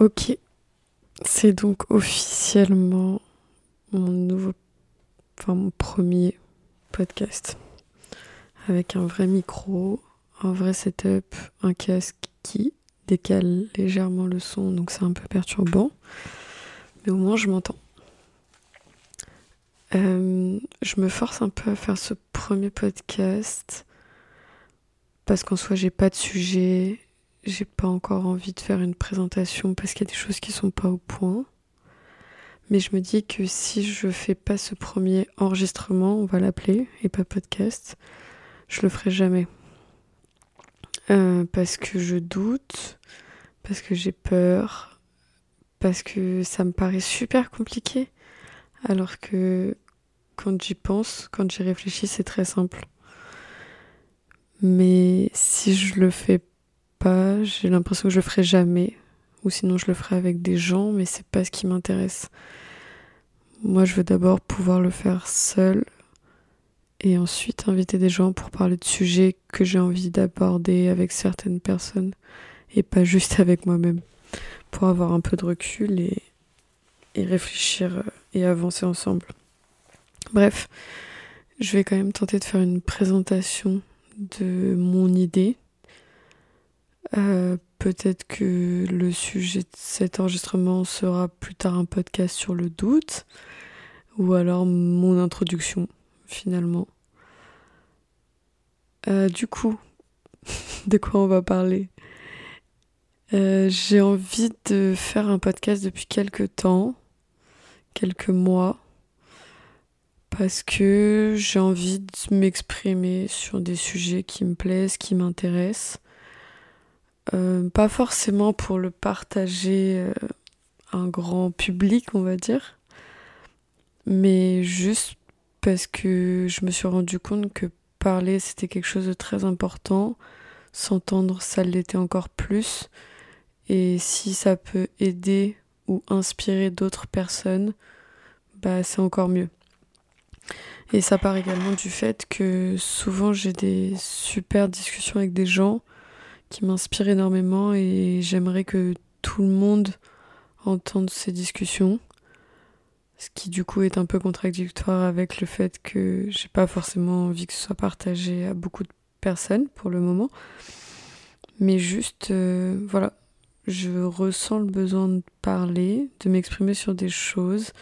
Ok, c'est donc officiellement mon nouveau, enfin mon premier podcast. Avec un vrai micro, un vrai setup, un casque qui décale légèrement le son, donc c'est un peu perturbant, mais au moins je m'entends. Euh, je me force un peu à faire ce premier podcast parce qu'en soi j'ai pas de sujet, j'ai pas encore envie de faire une présentation parce qu'il y a des choses qui sont pas au point. Mais je me dis que si je fais pas ce premier enregistrement, on va l'appeler, et pas podcast, je le ferai jamais. Euh, parce que je doute, parce que j'ai peur, parce que ça me paraît super compliqué. Alors que quand j'y pense, quand j'y réfléchis, c'est très simple. Mais si je le fais j'ai l'impression que je le ferai jamais. Ou sinon je le ferai avec des gens, mais c'est pas ce qui m'intéresse. Moi je veux d'abord pouvoir le faire seul et ensuite inviter des gens pour parler de sujets que j'ai envie d'aborder avec certaines personnes et pas juste avec moi-même. Pour avoir un peu de recul et, et réfléchir euh, et avancer ensemble. Bref, je vais quand même tenter de faire une présentation de mon idée euh, peut-être que le sujet de cet enregistrement sera plus tard un podcast sur le doute, ou alors mon introduction, finalement. Euh, du coup, de quoi on va parler? Euh, J'ai envie de faire un podcast depuis quelques temps, quelques mois, parce que j'ai envie de m'exprimer sur des sujets qui me plaisent, qui m'intéressent pas forcément pour le partager euh, un grand public, on va dire, mais juste parce que je me suis rendu compte que parler c'était quelque chose de très important, s'entendre ça l'était encore plus, et si ça peut aider ou inspirer d'autres personnes, bah c'est encore mieux. Et ça part également du fait que souvent j'ai des super discussions avec des gens qui m'inspire énormément et j'aimerais que tout le monde entende ces discussions. Ce qui du coup est un peu contradictoire avec le fait que j'ai pas forcément envie que ce soit partagé à beaucoup de personnes pour le moment. Mais juste, euh, voilà, je ressens le besoin de parler, de m'exprimer sur des choses,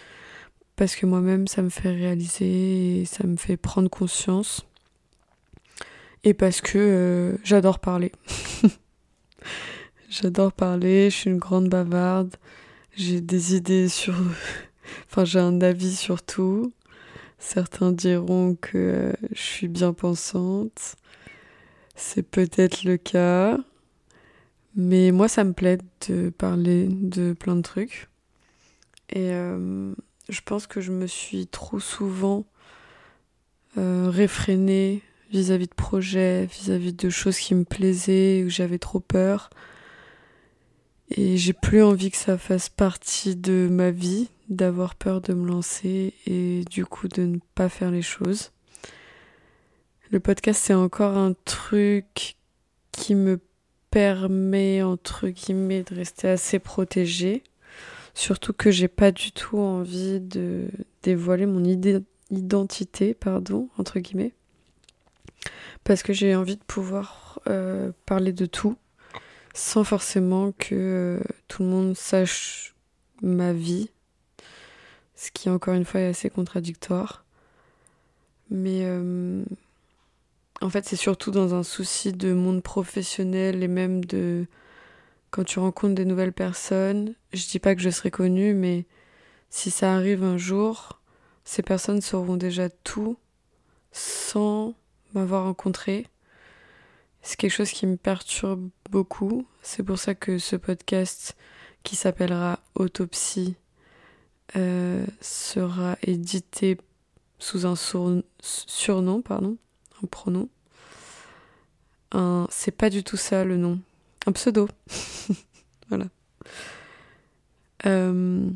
parce que moi-même ça me fait réaliser et ça me fait prendre conscience et parce que euh, j'adore parler. j'adore parler, je suis une grande bavarde, j'ai des idées sur... enfin j'ai un avis sur tout. Certains diront que euh, je suis bien pensante. C'est peut-être le cas. Mais moi, ça me plaît de parler de plein de trucs. Et euh, je pense que je me suis trop souvent réfrénée vis-à-vis de projets, vis-à-vis de choses qui me plaisaient, où j'avais trop peur. Et j'ai plus envie que ça fasse partie de ma vie, d'avoir peur de me lancer et du coup de ne pas faire les choses. Le podcast, c'est encore un truc qui me permet, entre guillemets, de rester assez protégée. Surtout que j'ai pas du tout envie de dévoiler mon identité, pardon, entre guillemets parce que j'ai envie de pouvoir euh, parler de tout sans forcément que euh, tout le monde sache ma vie, ce qui encore une fois est assez contradictoire. Mais euh, en fait c'est surtout dans un souci de monde professionnel et même de quand tu rencontres des nouvelles personnes, je dis pas que je serai connue, mais si ça arrive un jour, ces personnes sauront déjà tout sans m'avoir rencontré. C'est quelque chose qui me perturbe beaucoup. C'est pour ça que ce podcast qui s'appellera Autopsie euh, sera édité sous un surnom, pardon, un pronom. Un, c'est pas du tout ça le nom. Un pseudo. voilà. Euh,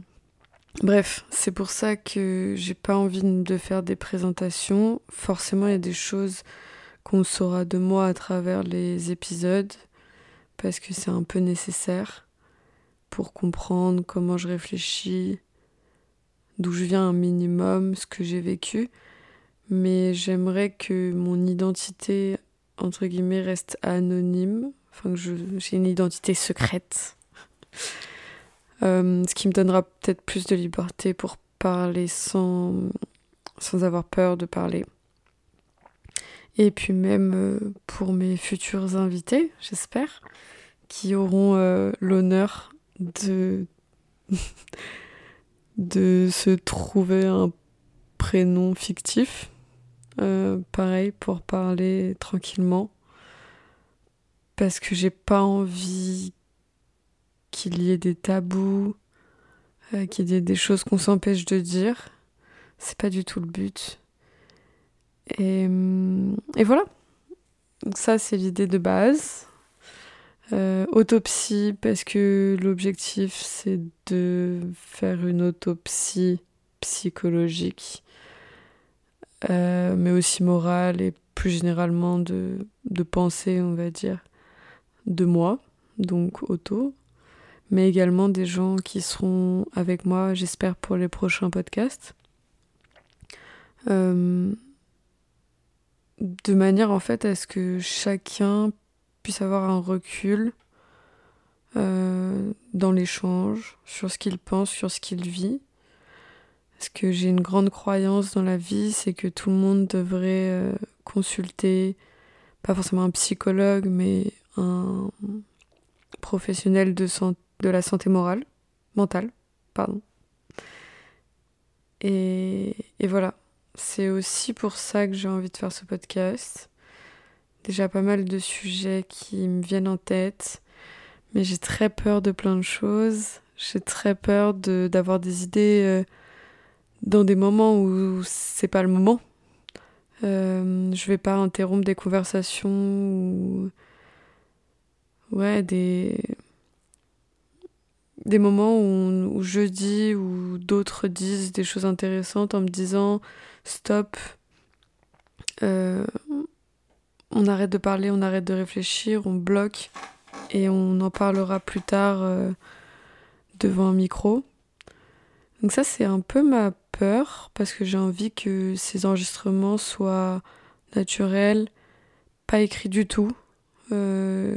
Bref, c'est pour ça que j'ai pas envie de faire des présentations. Forcément, il y a des choses qu'on saura de moi à travers les épisodes parce que c'est un peu nécessaire. pour comprendre comment je réfléchis, d'où je viens un minimum, ce que j'ai vécu. Mais j'aimerais que mon identité, entre guillemets, reste anonyme. Enfin, que j'ai une identité secrète. Euh, ce qui me donnera peut-être plus de liberté pour parler sans, sans avoir peur de parler. Et puis même euh, pour mes futurs invités, j'espère, qui auront euh, l'honneur de de se trouver un prénom fictif. Pareil pour parler tranquillement. Parce que j'ai pas envie qu'il y ait des tabous, qu'il y ait des choses qu'on s'empêche de dire. C'est pas du tout le but. Et, hum, voilà. Donc ça, c'est l'idée de base. Euh, autopsie, parce que l'objectif, c'est de faire une autopsie psychologique, euh, mais aussi morale et plus généralement de, de pensée, on va dire, de moi, donc auto, mais également des gens qui seront avec moi, j'espère, pour les prochains podcasts. Euh, de manière en fait à ce que chacun puisse avoir un recul euh, dans l'échange sur ce qu'il pense, sur ce qu'il vit. Parce que j'ai une grande croyance dans la vie, c'est que tout le monde devrait euh, consulter, pas forcément un psychologue, mais un professionnel de, de la santé morale, mentale, pardon. Et, voilà, c'est aussi pour ça que j'ai envie de faire ce podcast. Déjà pas mal de sujets qui me viennent en tête, mais j'ai très peur de plein de choses. J'ai très peur d'avoir des idées euh, dans des moments où c'est pas le moment. Euh, je vais pas interrompre des conversations ou ouais des des moments où, je dis ou d'autres disent des choses intéressantes en me disant stop, euh, on arrête de parler, on arrête de réfléchir, on bloque et on en parlera plus tard euh, devant un micro. Donc ça c'est un peu ma peur parce que j'ai envie que ces enregistrements soient naturels, pas écrits du tout. Euh,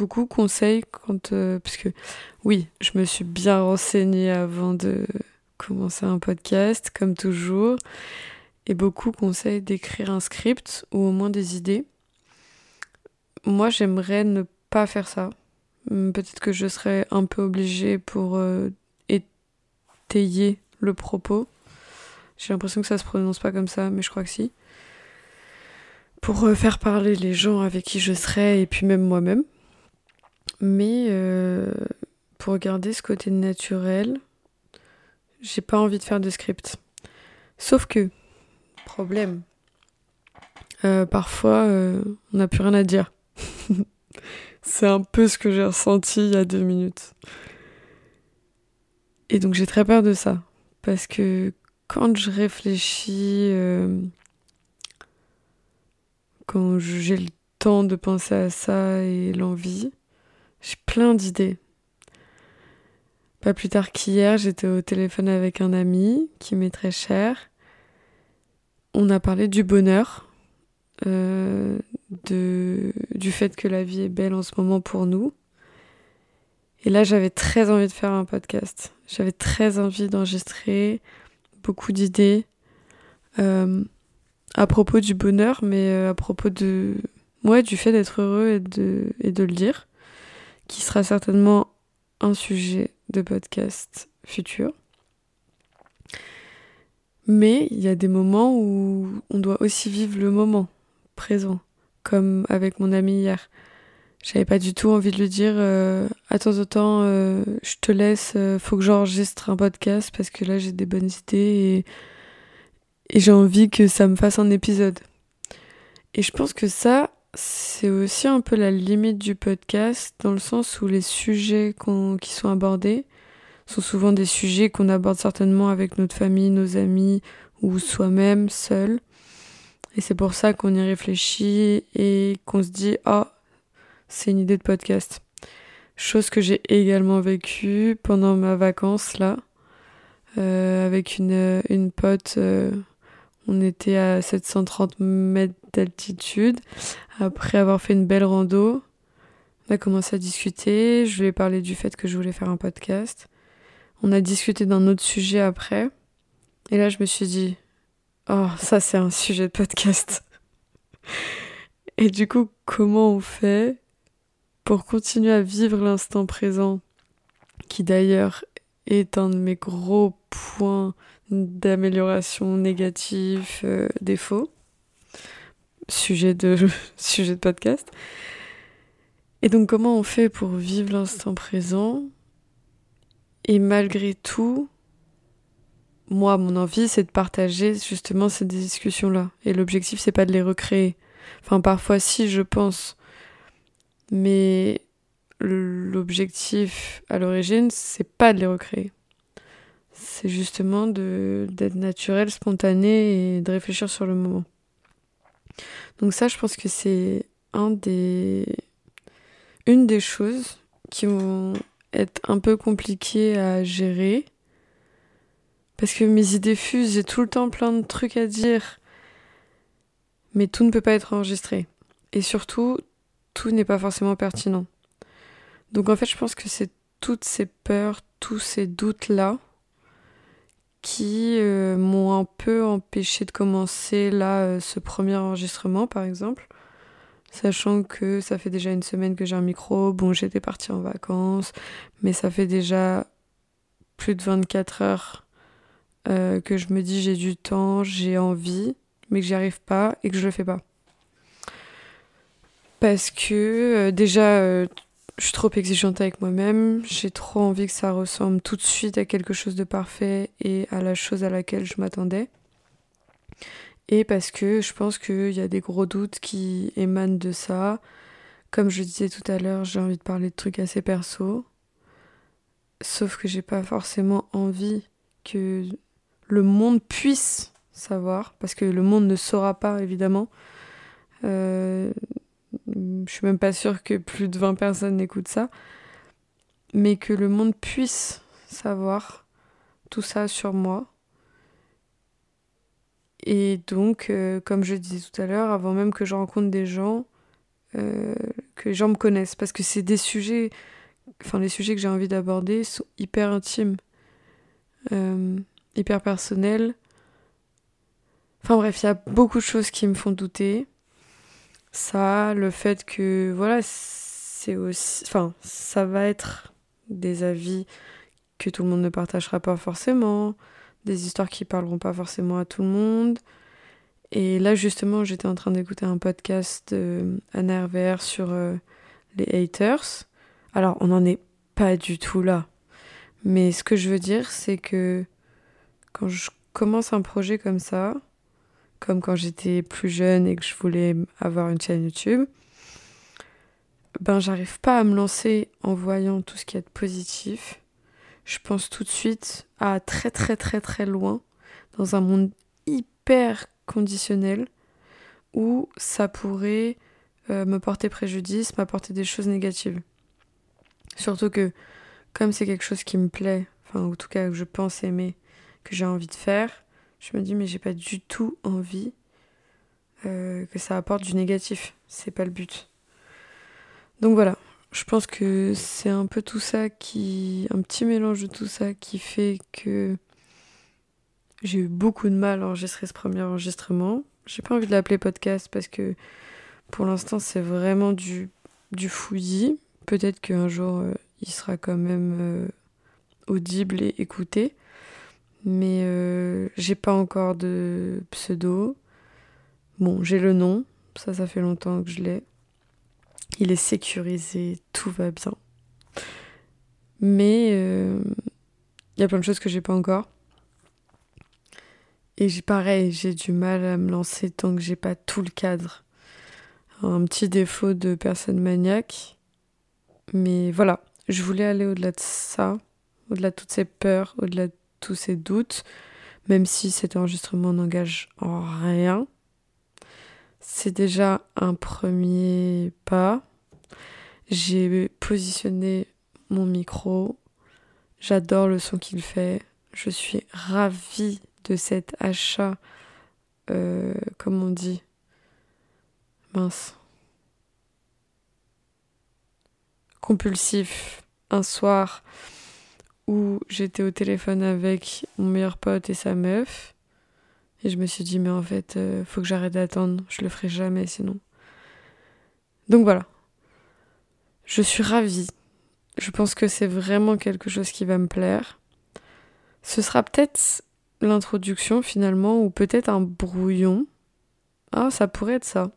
beaucoup conseillent quand que oui, je me suis bien renseignée avant de commencer un podcast comme toujours et beaucoup conseillent d'écrire un script ou au moins des idées. Moi, j'aimerais ne pas faire ça. Hum, peut-être que je serais un peu obligée pour euh, étayer le propos. J'ai l'impression que ça se prononce pas comme ça, mais je crois que si. Pour euh, faire parler les gens avec qui je serais et puis même moi-même. Mais euh, pour garder ce côté naturel, j'ai pas envie de faire de script. Sauf que problème. Euh, parfois, euh, on n'a plus rien à dire. C'est un peu ce que j'ai ressenti il y a deux minutes. Et donc j'ai très peur de ça. Parce que quand je réfléchis, quand j'ai le temps de penser à ça et l'envie, j'ai plein d'idées. Pas plus tard qu'hier, j'étais au téléphone avec un ami qui m'est très cher on a parlé du bonheur, euh, de, du fait que la vie est belle en ce moment pour nous. Et là, j'avais très envie de faire un podcast. J'avais très envie d'enregistrer beaucoup d'idées euh, à propos du bonheur, mais euh, à propos de ouais, du fait d'être heureux et de, et de le dire, qui sera certainement un sujet de podcast futur. Mais il y a des moments où on doit aussi vivre le moment présent, comme avec mon ami hier. J'avais pas du tout envie de lui dire euh, Attends, attends, euh, je te laisse, euh, faut que j'enregistre un podcast parce que là j'ai des bonnes idées et j'ai envie que ça me fasse un épisode. Et je pense que ça, c'est aussi un peu la limite du podcast dans le sens où les sujets qui sont abordés, sont souvent des sujets qu'on aborde certainement avec notre famille, nos amis ou soi-même, seul. Et c'est pour ça qu'on y réfléchit et qu'on se dit Ah, c'est une idée de podcast. Chose que j'ai également vécue pendant ma vacance là, euh, avec une, pote. Euh, on était à 730 mètres d'altitude. Après avoir fait une belle rando, on a commencé à discuter. Je lui ai parlé du fait que je voulais faire un podcast. On a discuté d'un autre sujet après. Et là, je me suis dit, oh, ça c'est un sujet de podcast. Et du coup, comment on fait pour continuer à vivre l'instant présent, qui d'ailleurs est un de mes gros points d'amélioration négatif, euh, défaut, sujet de, sujet de podcast. Et donc comment on fait pour vivre l'instant présent Et malgré tout, moi, mon envie, c'est de partager justement ces discussions-là. Et l'objectif, c'est pas de les recréer. Enfin, parfois, si, je pense. Mais l'objectif à l'origine, c'est pas de les recréer. C'est justement d'être naturel, spontané et de réfléchir sur le moment. Donc ça, je pense que c'est une des choses qui vont être un peu compliquées à gérer. Parce que mes idées fusent, j'ai tout le temps plein de trucs à dire. Mais tout ne peut pas être enregistré. Et surtout, tout n'est pas forcément pertinent. Donc en fait, je pense que c'est toutes ces peurs, tous ces doutes-là qui euh, m'ont un peu empêché de commencer là euh, ce premier enregistrement par exemple. Sachant que ça fait déjà une semaine que j'ai un micro, bon j'étais partie en vacances, mais ça fait déjà plus de 24 heures euh, que je me dis j'ai du temps, j'ai envie, mais que j'y arrive pas et que je le fais pas. Parce que déjà je suis trop exigeante avec moi-même, j'ai trop envie que ça ressemble tout de suite à quelque chose de parfait et à la chose à laquelle je m'attendais. Et parce que je pense qu'il y a des gros doutes qui émanent de ça. Comme je disais tout à l'heure, j'ai envie de parler de trucs assez perso. Sauf que j'ai pas forcément envie que le monde puisse savoir, parce que le monde ne saura pas évidemment. Euh, je suis même pas sûre que plus de 20 personnes écoutent ça, mais que le monde puisse savoir tout ça sur moi. Et donc, euh, comme je disais tout à l'heure, avant même que je rencontre des gens, euh, que les gens me connaissent, parce que c'est des sujets, enfin les sujets que j'ai envie d'aborder sont hyper intimes, euh, hyper personnels. Enfin bref, il y a beaucoup de choses qui me font douter ça, le fait que voilà, c'est aussi enfin, ça va être des avis que tout le monde ne partagera pas forcément, des histoires qui parleront pas forcément à tout le monde. Et là justement, j'étais en train d'écouter un podcast de Anna RVR sur euh, les haters. Alors, on n'en est pas du tout là. Mais ce que je veux dire, c'est que quand je commence un projet comme ça, comme quand j'étais plus jeune et que je voulais avoir une chaîne YouTube, ben j'arrive pas à me lancer en voyant tout ce qui est positif. Je pense tout de suite à très très très très loin, dans un monde hyper conditionnel, où ça pourrait euh, me porter préjudice, m'apporter des choses négatives. Surtout que comme c'est quelque chose qui me plaît, enfin en tout cas que je pense aimer, que j'ai envie de faire, je me dis mais j'ai pas du tout envie euh, que ça apporte du négatif. C'est pas le but. Donc voilà, je pense que c'est un peu tout ça qui. un petit mélange de tout ça qui fait que j'ai eu beaucoup de mal à enregistrer ce premier enregistrement. J'ai pas envie de l'appeler podcast parce que pour l'instant c'est vraiment du, du fouillis. Peut-être qu'un jour euh, il sera quand même euh, audible et écouté mais euh, j'ai pas encore de pseudo. Bon, j'ai le nom, ça, ça fait longtemps que je l'ai. Il est sécurisé, tout va bien. Mais il euh, y a plein de choses que j'ai pas encore. Et j'ai pareil, j'ai du mal à me lancer tant que j'ai pas tout le cadre. Un petit défaut de personne maniaque. Mais voilà, je voulais aller au-delà de ça, au-delà de toutes ces peurs, au-delà de tous ces doutes, même si cet enregistrement n'engage en rien. C'est déjà un premier pas. J'ai positionné mon micro. J'adore le son qu'il fait. Je suis ravie de cet achat, euh, comme on dit, mince, compulsif un soir j'étais au téléphone avec mon meilleur pote et sa meuf. Et je me suis dit, mais en fait, euh, faut que j'arrête d'attendre. Je le ferai jamais sinon. Donc voilà. Je suis ravie. Je pense que c'est vraiment quelque chose qui va me plaire. Ce sera peut-être l'introduction finalement, ou peut-être un brouillon. Ah, ça pourrait être ça.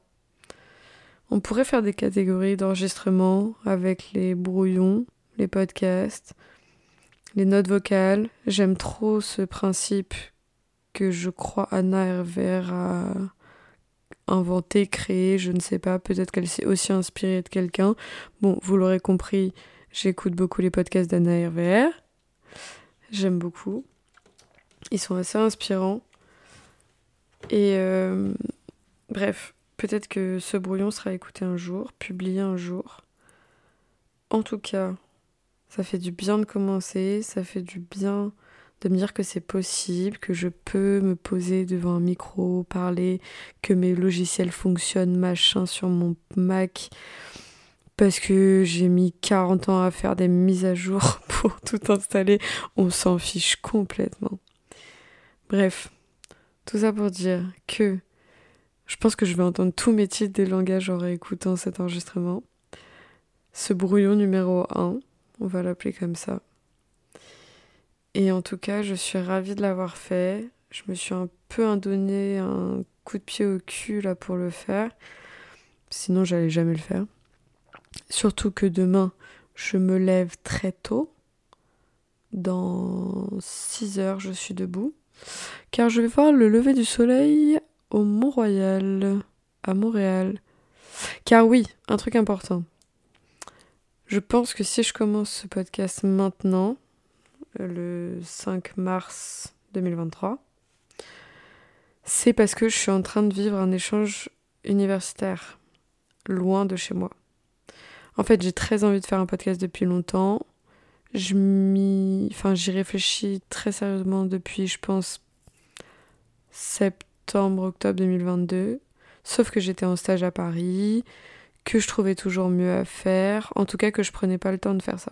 On pourrait faire des catégories d'enregistrement avec les brouillons, les podcasts, les notes vocales. J'aime trop ce principe que je crois Anna Hervé a inventé, créé, je ne sais pas. Peut-être qu'elle s'est aussi inspirée de quelqu'un. Bon, vous l'aurez compris, j'écoute beaucoup les podcasts d'Anna RVR. J'aime beaucoup. Ils sont assez inspirants. Et euh, bref, peut-être que ce brouillon sera écouté un jour, publié un jour. En tout cas, ça fait du bien de commencer, ça fait du bien de me dire que c'est possible, que je peux me poser devant un micro, parler, que mes logiciels fonctionnent, machin, sur mon Mac, parce que j'ai mis 40 ans à faire des mises à jour pour tout installer. On s'en fiche complètement. Bref, tout ça pour dire que je pense que je vais entendre tous mes titres des langages en réécoutant cet enregistrement. Ce brouillon numéro 1, on va l'appeler comme ça. Et en tout cas, je suis ravie de l'avoir fait. Je me suis un peu donné un coup de pied au cul là pour le faire. Sinon, j'allais jamais le faire. Surtout que demain, je me lève très tôt. Dans 6 heures, je suis debout car je vais voir le lever du soleil au Mont-Royal, à Montréal. Car oui, un truc important. Je pense que si je commence ce podcast maintenant, le 5 mars 2023, c'est parce que je suis en train de vivre un échange universitaire, loin de chez moi. En fait, j'ai très envie de faire un podcast depuis longtemps. Je m'y enfin j'y réfléchis très sérieusement depuis je pense septembre octobre 2022 sauf que j'étais en stage à Paris que je trouvais toujours mieux à faire en tout cas que je prenais pas le temps de faire ça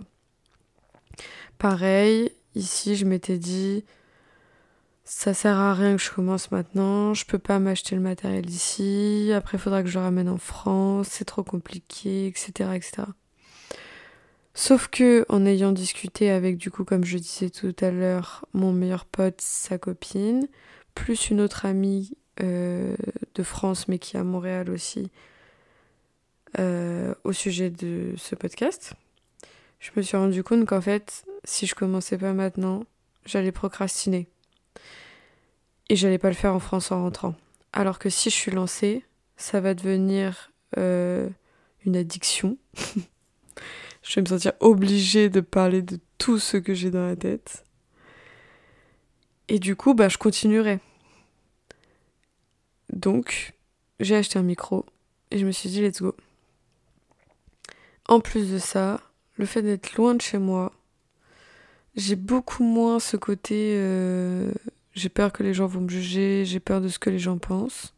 pareil ici je m'étais dit ça sert à rien que je commence maintenant, je peux pas m'acheter le matériel ici, après il faudra que je le ramène en France, c'est trop compliqué, etc., etc. Sauf que en ayant discuté avec du coup comme je disais tout à l'heure mon meilleur pote, sa copine, plus une autre amie euh, de France mais qui est à Montréal aussi euh, au sujet de ce podcast, je me suis rendu compte qu'en fait si je commençais pas maintenant, j'allais procrastiner et j'allais pas le faire en France en rentrant. Alors que si je suis lancée, ça va devenir euh, une addiction. je vais me sentir obligée de parler de tout ce que j'ai dans la tête. Et du coup, bah, je continuerai. Donc, j'ai acheté un micro et je me suis dit, let's go. En plus de ça, le fait d'être loin de chez moi, j'ai beaucoup moins ce côté euh, j'ai peur que les gens vont me juger, j'ai peur de ce que les gens pensent.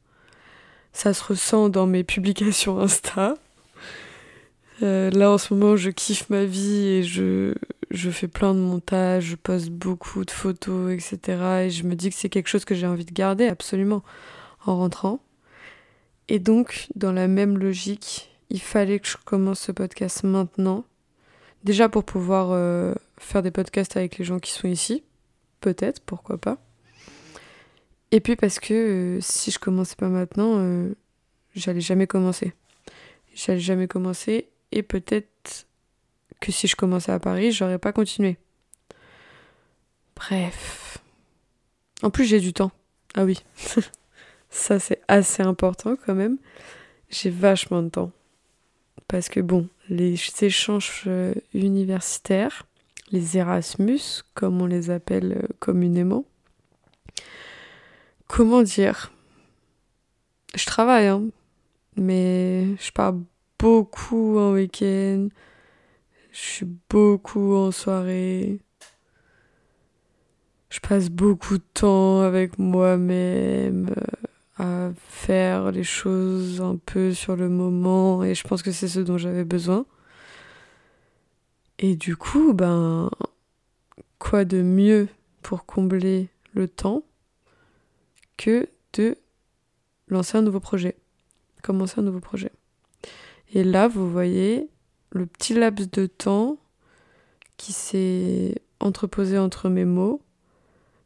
Ça se ressent dans mes publications Insta. Euh, là en ce moment je kiffe ma vie et je, je fais plein de montages, je poste beaucoup de photos, etc. Et je me dis que c'est quelque chose que j'ai envie de garder absolument en rentrant. Et donc dans la même logique, il fallait que je commence ce podcast maintenant. Déjà pour pouvoir euh, faire des podcasts avec les gens qui sont ici. Peut-être, pourquoi pas. Et puis parce que euh, si je commençais pas maintenant, j'allais jamais commencer. J'allais jamais commencer et peut-être que si je commençais à Paris, j'aurais pas continué. Bref. En plus, j'ai du temps. Ah oui. Ça, c'est assez important quand même. J'ai vachement de temps. Parce que bon, les échanges euh, universitaires, les Erasmus, comme on les appelle euh, communément, comment dire? Je travaille, hein, mais je pars beaucoup en week-end. Je suis beaucoup en soirée. Je passe beaucoup de temps avec moi-même euh, à faire les choses un peu sur le moment et je pense que c'est ce dont j'avais besoin. Et du coup, ben, quoi de mieux pour combler le temps que de lancer un nouveau projet, commencer un nouveau projet. Et là, vous voyez le petit laps de temps qui s'est entreposé entre mes mots,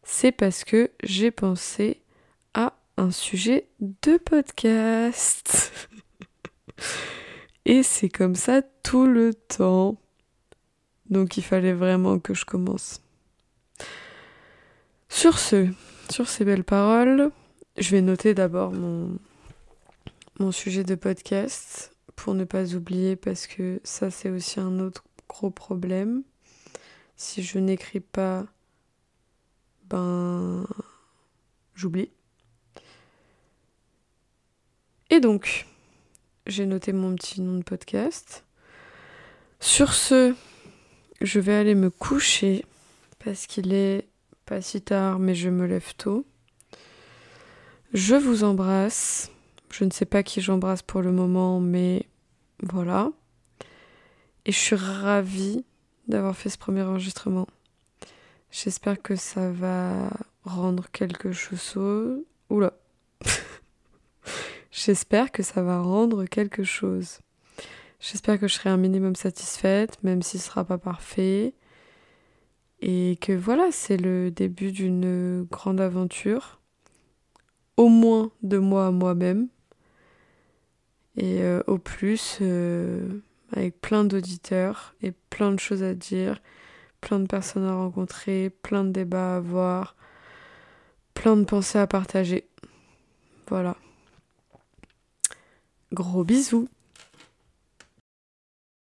c'est parce que j'ai pensé un sujet de podcast. Et c'est comme ça tout le temps. Donc il fallait vraiment que je commence. Sur ce, sur ces belles paroles, je vais noter d'abord mon, mon sujet de podcast pour ne pas oublier parce que ça c'est aussi un autre gros problème. Si je n'écris pas, ben j'oublie. Et donc, j'ai noté mon petit nom de podcast. Sur ce, je vais aller me coucher parce qu'il est pas si tard, mais je me lève tôt. Je vous embrasse. Je ne sais pas qui j'embrasse pour le moment, mais voilà. Et je suis ravie d'avoir fait ce premier enregistrement. J'espère que ça va rendre quelque chose. Oula. J'espère que ça va rendre quelque chose. J'espère que je serai un minimum satisfaite, même si ce sera pas parfait. Et que voilà, c'est le début d'une grande aventure. Au moins de moi à moi-même. Et euh, au plus, euh, avec plein d'auditeurs et plein de choses à dire, plein de personnes à rencontrer, plein de débats à avoir, plein de pensées à partager. Voilà. Gros bisous